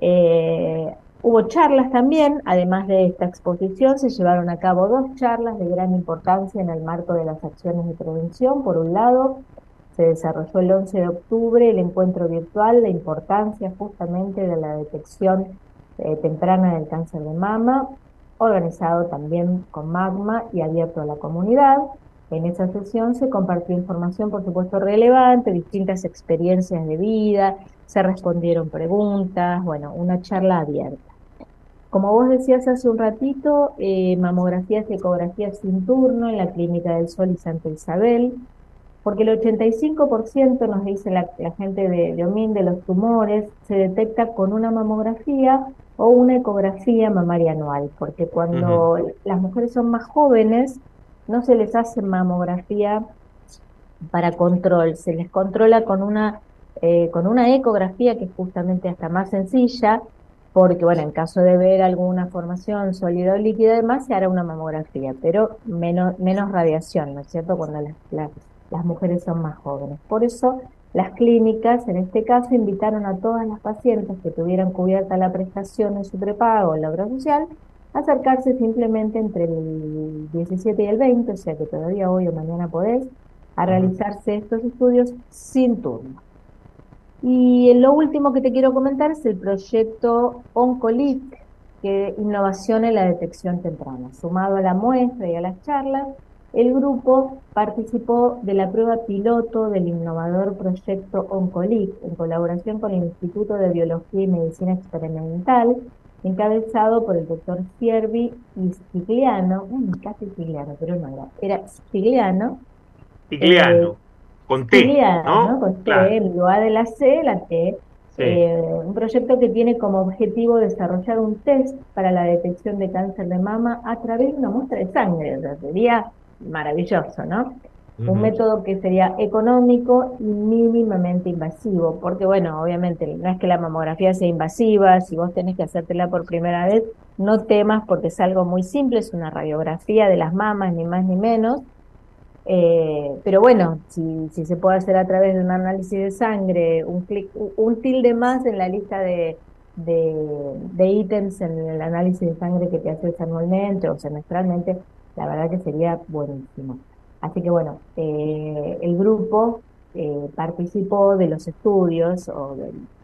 Eh, Hubo charlas también, además de esta exposición, se llevaron a cabo dos charlas de gran importancia en el marco de las acciones de prevención. Por un lado, se desarrolló el 11 de octubre el encuentro virtual, la importancia justamente de la detección eh, temprana del cáncer de mama, organizado también con Magma y abierto a la comunidad. En esa sesión se compartió información, por supuesto, relevante, distintas experiencias de vida, se respondieron preguntas, bueno, una charla abierta. Como vos decías hace un ratito, eh, mamografías y ecografías sin turno en la Clínica del Sol y Santa Isabel, porque el 85% nos dice la, gente de, de, OMIN de los tumores se detecta con una mamografía o una ecografía mamaria anual, porque cuando las mujeres son más jóvenes no se les hace mamografía para control, se les controla con una, eh, con una ecografía que es justamente hasta más sencilla, porque bueno, en caso de ver alguna formación sólida o líquida además se hará una mamografía, pero menos, menos radiación, ¿no es cierto? Cuando las, las mujeres son más jóvenes. Por eso las clínicas, en este caso, invitaron a todas las pacientes que tuvieran cubierta la prestación en su prepago o la obra social a acercarse simplemente entre el 17 y el 20, o sea que todavía hoy o mañana podés, a realizarse estos estudios sin turno. Y lo último que te quiero comentar es el proyecto ONCOLIC, que innovación en la detección temprana. Sumado a la muestra y a las charlas, el grupo participó de la prueba piloto del innovador proyecto ONCOLIC en colaboración con el Instituto de Biología y Medicina Experimental, encabezado por el doctor Siervi y Stigliano, casi Stigliano, pero no era, era Stigliano. Stigliano. Eh, con T, ¿no? Con T, lo A de la C, la T. Eh, un proyecto que tiene como objetivo desarrollar un test para la detección de cáncer de mama a través de una muestra de sangre. O sea, sería maravilloso, ¿no? Un método que sería económico y mínimamente invasivo, porque bueno, obviamente no es que la mamografía sea invasiva, si vos tenés que hacértela por primera vez, no temas porque es algo muy simple, es una radiografía de las mamas, ni más ni menos, eh, pero bueno, si, si, se puede hacer a través de un análisis de sangre, un, clic, un tilde más en la lista de, de, ítems en el análisis de sangre que te haces anualmente o semestralmente, la verdad que sería buenísimo. Así que bueno, eh, el grupo eh, participó de los estudios o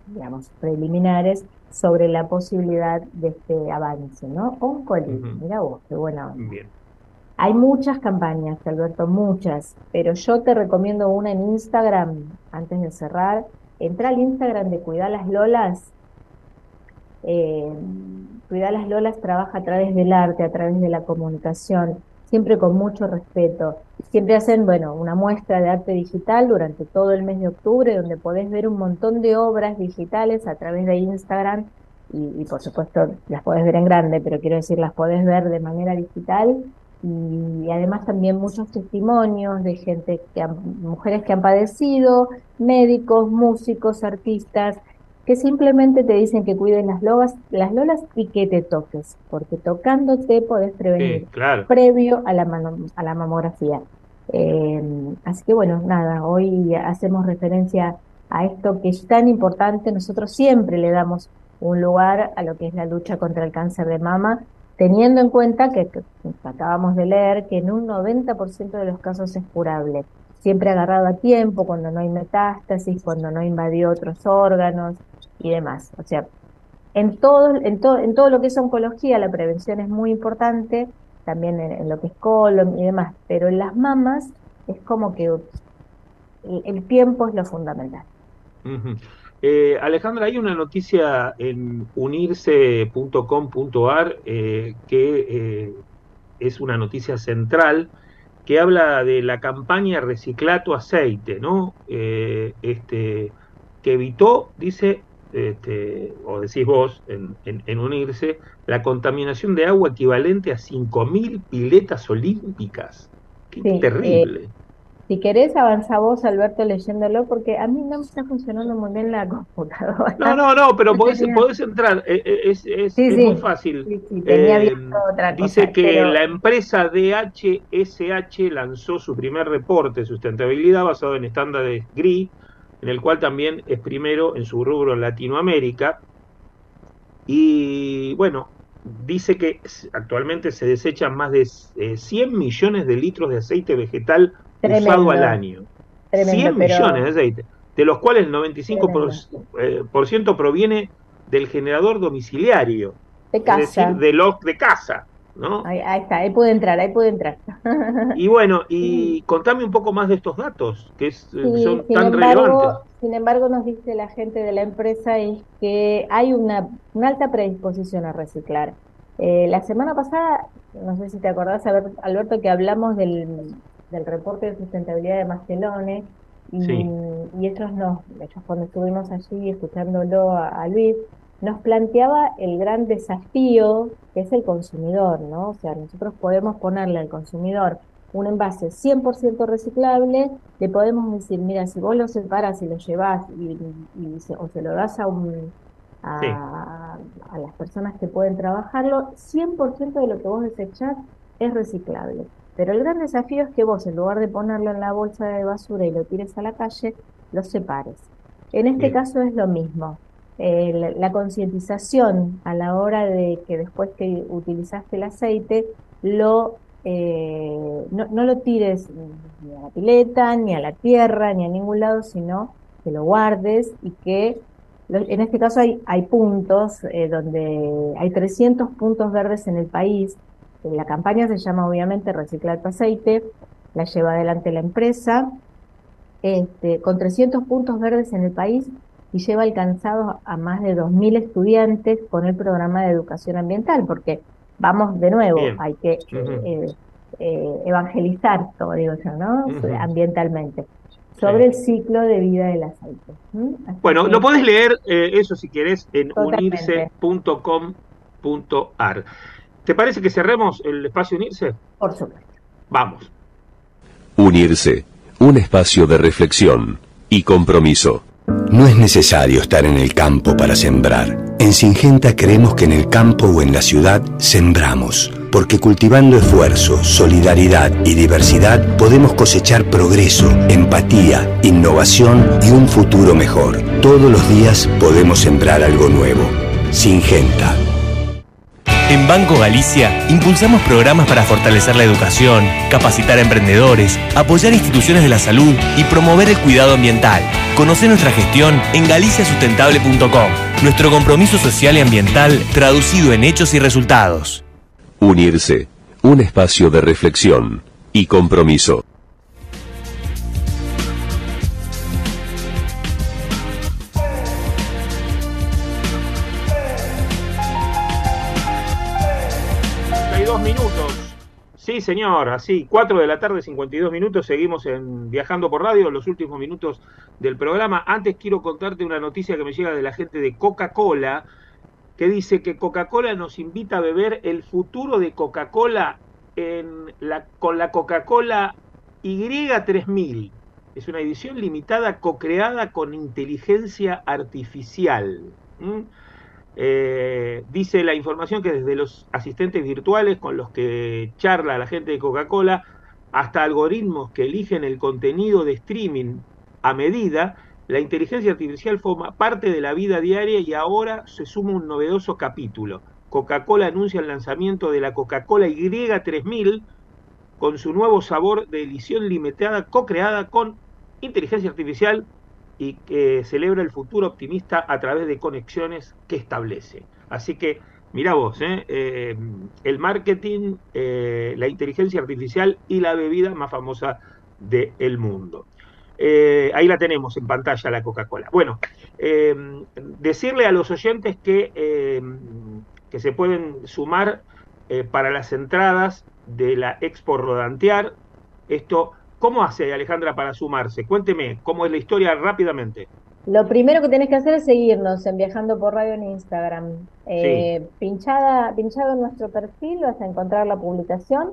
digamos preliminares sobre la posibilidad de este avance, ¿no? Un mira vos, qué buena Bien. Hay muchas campañas, Alberto, muchas, pero yo te recomiendo una en Instagram, antes de cerrar. Entra al Instagram de Cuidar las Lolas. Eh, Cuidar las Lolas trabaja a través del arte, a través de la comunicación, siempre con mucho respeto. Siempre hacen, bueno, una muestra de arte digital durante todo el mes de octubre, donde podés ver un montón de obras digitales a través de Instagram y, por supuesto las podés ver en grande, pero quiero decir, las podés ver de manera digital y además también muchos testimonios de gente que mujeres que han padecido, médicos, músicos, artistas, que simplemente te dicen que cuiden las lolas, las lolas y que te toques, porque tocándote podés prevenir previo a la, a la mamografía. Eh, así que bueno, nada, hoy hacemos referencia a esto que es tan importante. Nosotros siempre le damos un lugar a lo que es la lucha contra el cáncer de mama teniendo en cuenta que, acabamos de leer que en un 90% de los casos es curable, siempre agarrado a tiempo, cuando no hay metástasis, cuando no invadió otros órganos y demás. O sea, en todo, en todo, en todo lo que es oncología, la prevención es muy importante, también en, lo que es colon y demás, pero en las mamas es como que el, tiempo es lo fundamental. Eh, Alejandra, hay una noticia en unirse.com.ar eh, que eh, es una noticia central que habla de la campaña Reciclato Aceite, ¿no? este, que evitó, dice, este, o decís vos en, en, unirse, la contaminación de agua equivalente a 5.000 piletas olímpicas. Qué terrible. Si querés, avanza vos, Alberto, leyéndolo, porque a mí no me está funcionando muy bien la computadora. No, no, no, pero podés, entrar, eh, eh, es, es, muy fácil. Eh, dice que la empresa DHSH lanzó su primer reporte de sustentabilidad basado en estándares GRI, en el cual también es primero en su rubro en Latinoamérica. Y bueno, dice que actualmente se desechan más de 100 millones de litros de aceite vegetal usado al año. 100 millones de aceite, de los cuales el 95% por, ciento proviene del generador domiciliario. De casa. Es decir, de los de casa. ¿No? Ahí, está, ahí puede entrar, ahí puede entrar. Y bueno, y contame un poco más de estos datos, que es, Sí, son sin tan embargo, relevantes. Sin embargo, nos dice la gente de la empresa es que hay una, una alta predisposición a reciclar. Eh, la semana pasada, no sé si te acordás, Albert- Alberto, que hablamos del, del reporte de sustentabilidad de Mastelone y, Sí. y ellos nos, ellos cuando estuvimos allí escuchándolo a, a Luis, nos planteaba el gran desafío que es el consumidor, ¿no? O sea, nosotros podemos ponerle al consumidor un envase 100% reciclable, le podemos decir, mira, si vos lo separas y lo llevas y, y se- o se lo das a, un, a, Sí. a las personas que pueden trabajarlo, 100% de lo que vos desechás es reciclable. Pero el gran desafío es que vos, en lugar de ponerlo en la bolsa de basura y lo tires a la calle, lo separes. En este Bien. caso es lo mismo. Eh, la, concientización a la hora de que después que utilizaste el aceite, lo, eh, no, no lo tires ni a la pileta, ni a la tierra, ni a ningún lado, sino que lo guardes y que, en este caso hay, hay puntos eh, donde hay 300 puntos verdes en el país. La campaña se llama obviamente Reciclar tu aceite, la lleva adelante la empresa, este, con 300 puntos verdes en el país y lleva alcanzados a más de 2.000 estudiantes con el programa de educación ambiental, porque vamos de nuevo, Bien. hay que eh, eh, evangelizar, como digo yo, ¿no? Ambientalmente, sobre el ciclo de vida del aceite. ¿m? Así Bueno, que- lo podés leer eh, eso si querés en unirse.com.ar. ¿Te parece que cerremos el espacio Unirse? Por supuesto. Vamos. Unirse, un espacio de reflexión y compromiso. No es necesario estar en el campo para sembrar. En Singenta creemos que en el campo o en la ciudad sembramos, porque cultivando esfuerzo, solidaridad y diversidad podemos cosechar progreso, empatía, innovación y un futuro mejor. Todos los días podemos sembrar algo nuevo. Singenta. En Banco Galicia impulsamos programas para fortalecer la educación, capacitar a emprendedores, apoyar instituciones de la salud y promover el cuidado ambiental. Conoce nuestra gestión en galiciasustentable.com. Nuestro compromiso social y ambiental traducido en hechos y resultados. Unirse, un espacio de reflexión y compromiso. Sí, señor, así, 4 de la tarde, 52 minutos, seguimos en Viajando por Radio, los últimos minutos del programa. Antes quiero contarte una noticia que me llega de la gente de Coca-Cola, que dice que Coca-Cola nos invita a beber el futuro de Coca-Cola con la Coca-Cola Y3000. Es una edición limitada co-creada con inteligencia artificial. Eh, dice la información que desde los asistentes virtuales con los que charla la gente de Coca-Cola hasta algoritmos que eligen el contenido de streaming a medida, la inteligencia artificial forma parte de la vida diaria y ahora se suma un novedoso capítulo. Coca-Cola anuncia el lanzamiento de la Coca-Cola Y3000 con su nuevo sabor de edición limitada co-creada con inteligencia artificial y que celebra el futuro optimista a través de conexiones que establece. Así que, mira vos, ¿eh? Eh, el marketing, eh, la inteligencia artificial y la bebida más famosa del mundo. Ahí la tenemos en pantalla, la Coca-Cola. Bueno, decirle a los oyentes que, que se pueden sumar para las entradas de la Expo Rodantear. Esto ¿Cómo hace Alejandra para sumarse? Cuénteme, ¿cómo es la historia rápidamente? Lo primero que tenés que hacer es seguirnos en Viajando por Radio en Instagram. Eh, Sí. pinchada, pinchado en nuestro perfil vas a encontrar la publicación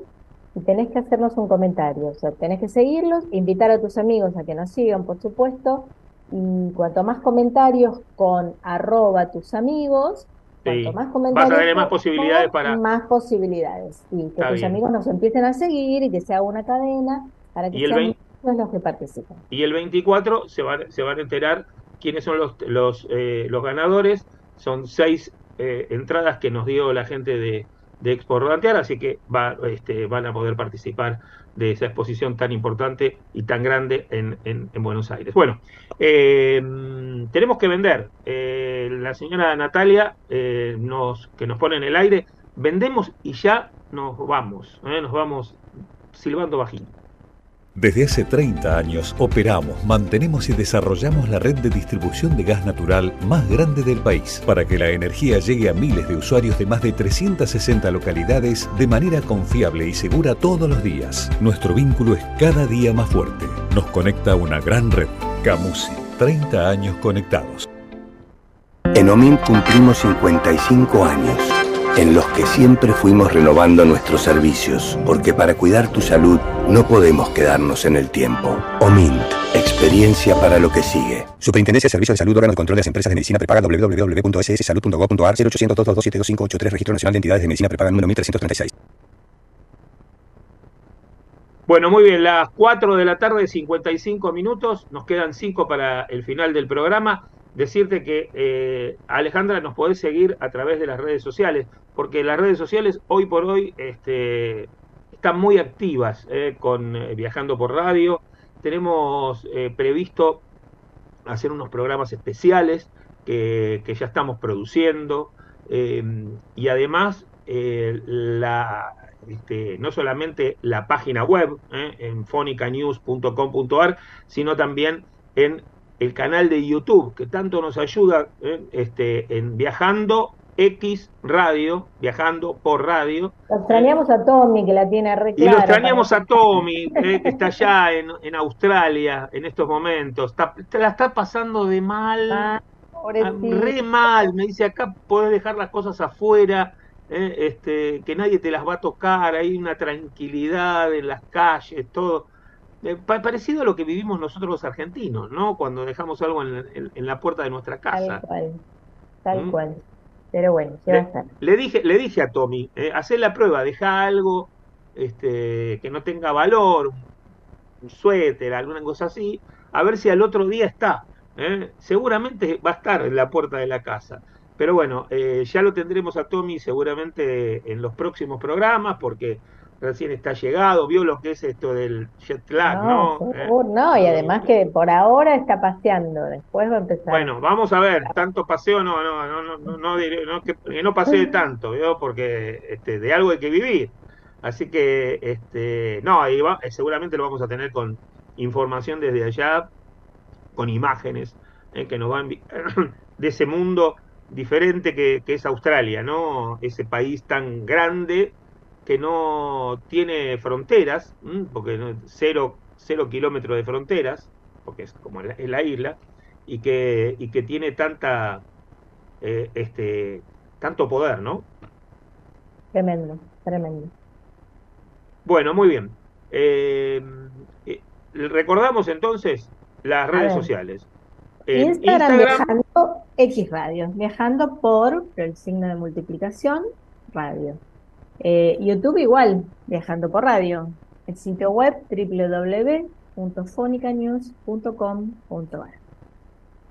y tenés que hacernos un comentario. O sea, tenés que seguirlos, invitar a tus amigos a que nos sigan, por supuesto. Y cuanto más comentarios con arroba tus amigos, Sí. cuanto más Vas comentarios a más posibilidades para... más posibilidades. Y que Está tus bien. amigos nos empiecen a seguir y que se haga una cadena para que Y el sean vein- muchos los que participen. Y el 24 se van, se van a enterar quiénes son los, los, eh, los ganadores. Son seis eh, entradas que nos dio la gente de, de Expo Rodantear, así que va, este, van a poder participar de esa exposición tan importante y tan grande en, en, Buenos Aires. Bueno, eh, tenemos que vender. Eh, la señora Natalia eh, nos, que nos pone en el aire, vendemos y ya nos vamos, nos vamos silbando bajito. Desde hace 30 años operamos, mantenemos y desarrollamos la red de distribución de gas natural más grande del país para que la energía llegue a miles de usuarios de más de 360 localidades de manera confiable y segura todos los días. Nuestro vínculo es cada día más fuerte. Nos conecta una gran red. Camusi, 30 años conectados. En OMIN cumplimos 55 años en los que siempre fuimos renovando nuestros servicios, porque para cuidar tu salud no podemos quedarnos en el tiempo. OMINT, experiencia para lo que sigue. Superintendencia de Servicios de Salud, órgano de control de las empresas de medicina prepaga www.sssalud.gov.ar 0800 Registro Nacional de Entidades de Medicina Prepaga número 1336. Bueno, muy bien, las 4 de la tarde, 55 minutos, nos quedan 5 para el final del programa decirte que eh, Alejandra nos podés seguir a través de las redes sociales, porque las redes sociales hoy por hoy este, están muy activas eh, con eh, Viajando por Radio. Tenemos previsto hacer unos programas especiales que, ya estamos produciendo y además la, este, no solamente la página web en fonicanews.com.ar, sino también en el canal de YouTube, que tanto nos ayuda ¿eh? este, en Viajando X Radio, Viajando por Radio. Lo extrañamos a Tommy, que la tiene re Y lo extrañamos a Tommy, ¿eh? que está allá en, en, Australia en estos momentos. Está, te la está pasando de mal, ah, re mal. Me dice, acá podés dejar las cosas afuera. ¿eh? Este, que nadie te las va a tocar, hay una tranquilidad en las calles, todo. Eh, parecido a lo que vivimos nosotros los argentinos, ¿no? Cuando dejamos algo en, la puerta de nuestra casa. Tal cual, tal ¿Mm? cual. Pero bueno, ¿qué le, va a estar? Le dije, le dije a Tommy, eh, hacer la prueba, deja algo este, que no tenga valor, un suéter, alguna cosa así, a ver si al otro día está. ¿eh? Seguramente va a estar en la puerta de la casa. Pero bueno, eh, ya lo tendremos a Tommy seguramente en los próximos programas, porque recién está llegado, vio lo que es esto del jet lag, ¿no? ¿no? no, y además que por ahora está paseando, después va a empezar. Bueno, vamos a ver, tanto paseo no, no, no, no, no, no, no que, no pasee tanto, ¿vio? Porque este, de algo hay que vivir. Así que, este, no, ahí va, seguramente lo vamos a tener con información desde allá, con imágenes eh, que nos van de ese mundo diferente que, que es Australia, ¿no? Ese país tan grande que no tiene fronteras, porque cero, cero kilómetros de fronteras, porque es como la, la isla, y que, y que tiene tanta, eh, este, tanto poder, ¿no? Tremendo, tremendo. Bueno, muy bien. Eh, eh, recordamos entonces las redes sociales. Instagram, viajando X radio, viajando por el signo de multiplicación, radio. Eh, YouTube igual, viajando por radio. El sitio web www.fonicanews.com.ar.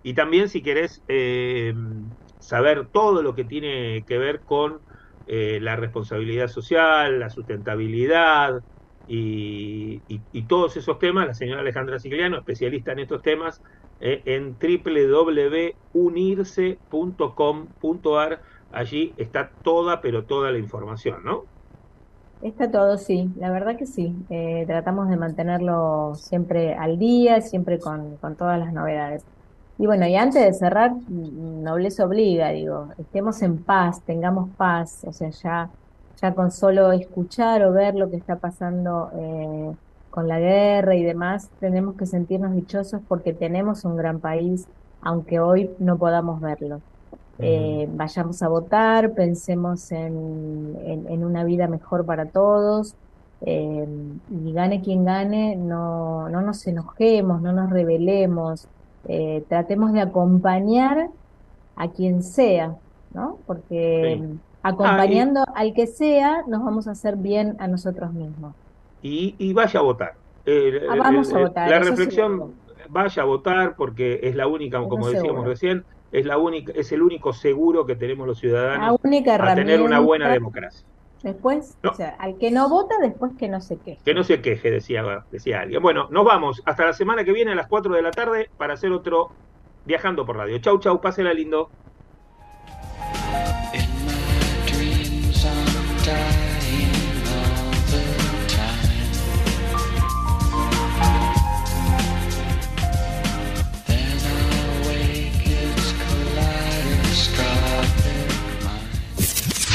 Y también si querés eh, saber todo lo que tiene que ver con eh, la responsabilidad social, la sustentabilidad y, todos esos temas, la señora Alejandra Sigliano, especialista en estos temas, en www.unirse.com.ar allí está toda, pero toda la información, ¿no? Está todo, sí, la verdad que sí. Eh, tratamos de mantenerlo siempre al día, siempre con, con, todas las novedades. Y bueno, y antes de cerrar, nobleza obliga, digo, estemos en paz, tengamos paz, o sea, ya, ya con solo escuchar o ver lo que está pasando eh, con la guerra y demás, tenemos que sentirnos dichosos porque tenemos un gran país, aunque hoy no podamos verlo. Eh, vayamos a votar, pensemos en, en, una vida mejor para todos, eh, y gane quien gane, no, no nos enojemos, no nos rebelemos, eh, tratemos de acompañar a quien sea, ¿no? Porque acompañando al que sea, nos vamos a hacer bien a nosotros mismos. Y, vaya a votar. Ah, vamos a votar. La reflexión, vaya a votar porque es la única, como decíamos recién, es, la única, es el único seguro que tenemos los ciudadanos La única a tener una buena democracia. Después, No. o sea, al que no vota, después que no se queje. Que no se queje, decía, decía alguien. Bueno, nos vamos hasta la semana que viene a las 4 de la tarde para hacer otro Viajando por Radio. Chau, chau, pásela lindo.